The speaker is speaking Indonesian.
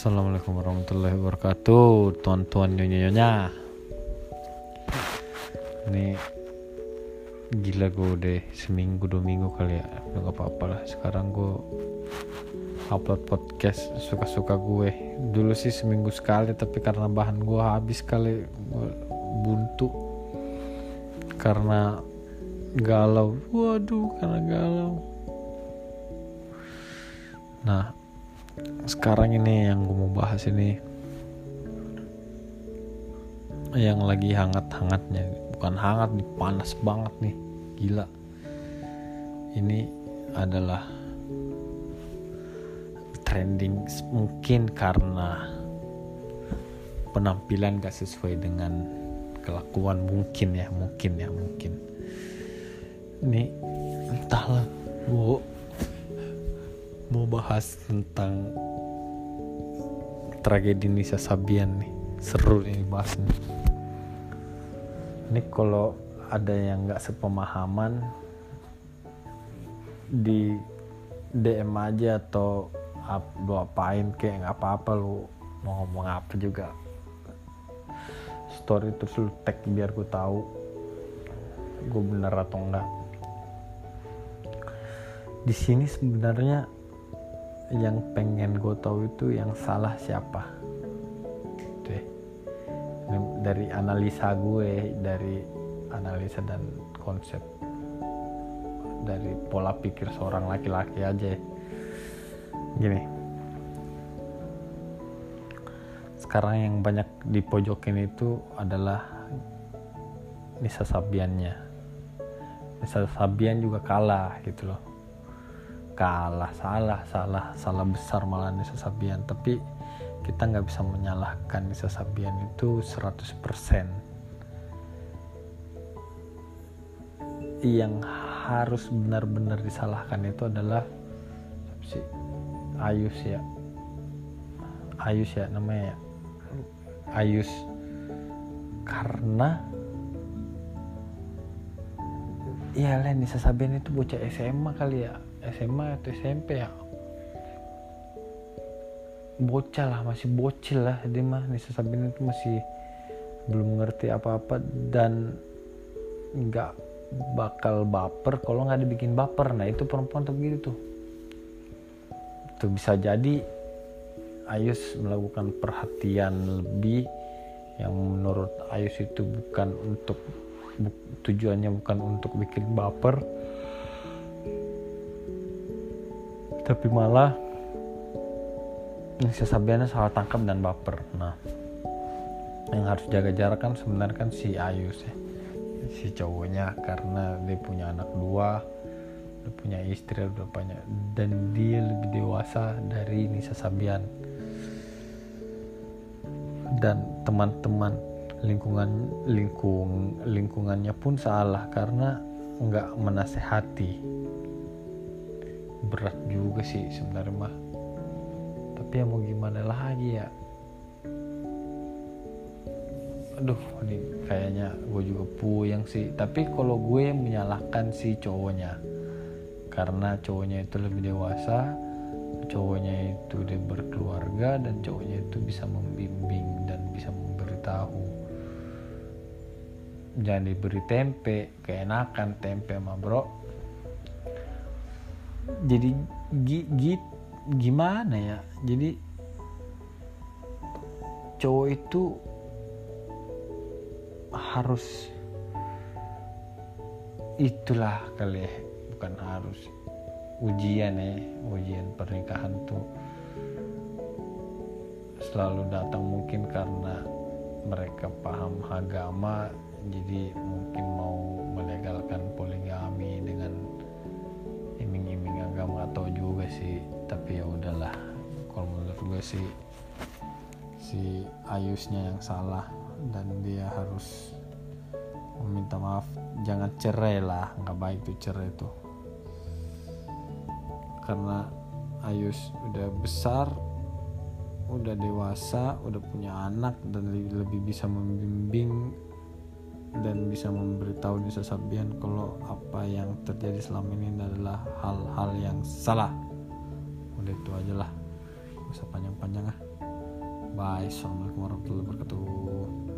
Assalamualaikum warahmatullahi wabarakatuh Tuan-tuan nyonya-nyonya. Ini Gila gue deh Seminggu dua minggu kali ya Udah gak apa-apa lah. Sekarang gue Upload podcast Suka-suka gue. Dulu sih seminggu sekali Tapi karena bahan gue habis kali Gue buntu. Karena Galau. Waduh karena galau. Nah sekarang ini yang gue mau bahas ini yang lagi hangat-hangatnya. Bukan hangat nih panas banget nih. Gila. Ini adalah trending mungkin karena penampilan gak sesuai dengan kelakuan. Mungkin ya mungkin ya mungkin. Ini entahlah bu mau bahas tentang tragedi Nisa Sabian nih. Seru nih ini kalau ada yang nggak sepemahaman di DM aja atau up, lu apain kayak nggak apa-apa lu mau ngomong apa juga. Story terus lu tag biar gue tahu gue bener atau enggak di sini sebenarnya yang pengen gue tahu itu yang salah siapa. Deh dari analisa gue dari analisa dan konsep dari pola pikir seorang laki-laki aja gini. Sekarang yang banyak dipojokin itu adalah Nisa Sabiannya. Nisa Sabian juga kalah gitu loh kalah salah salah salah besar malah Nisa Sabian. Tapi kita nggak bisa menyalahkan Nisa Sabian itu 100% yang harus benar-benar disalahkan itu adalah si Ayus ya. Ayus ya namanya ya. Ayus karena ya lah Nisa Sabian itu bocah SMA kali ya SMA atau SMP ya? Bocah lah masih bocil lah. Dia mah Nisa Sabian itu masih belum ngerti apa-apa dan nggak bakal baper kalau nggak dibikin baper. Nah itu perempuan tuh begitu tuh. Tuh bisa jadi Ayus melakukan perhatian lebih yang menurut Ayus itu bukan untuk tujuannya bukan untuk bikin baper tapi malah si Sabiana salah tangkap dan baper. Nah yang harus jaga jarak kan sebenarnya kan si Ayus ya si cowoknya karena dia punya anak dua dia punya istri udah banyak dan dia lebih dewasa dari Nisa Sabian. Dan teman-teman lingkungan lingkung lingkungannya pun salah karena nggak menasehati berat juga sih sebenarnya mah. Tapi ya mau gimana lagi ya? Aduh ini kayaknya gue juga puyeng sih. Tapi kalau gue menyalahkan si cowoknya karena cowoknya itu lebih dewasa cowoknya itu dia berkeluarga dan cowoknya itu bisa membimbing dan bisa memberitahu. Jangan diberi tempe keenakan tempe sama bro jadi gi, gi, gimana ya? Jadi cowok itu harus itulah kali ya bukan harus. Ujian ya ujian pernikahan tuh selalu datang mungkin karena mereka paham agama jadi mungkin mau melegalkan poligami dengan iming-iming agama atau juga sih. Tapi ya udahlah. Kalau menurut gue sih si Ayusnya yang salah. Dan dia harus meminta maaf. Jangan cerai lah. Nggak baik tuh cerai tuh. Karena Ayus udah besar udah dewasa udah punya anak dan lebih bisa membimbing dan bisa memberitahu Nisa Sabian kalau apa yang terjadi selama ini adalah hal-hal yang salah. Udah itu aja lah. Usah panjang-panjang ah. Bye. Assalamualaikum warahmatullahi wabarakatuh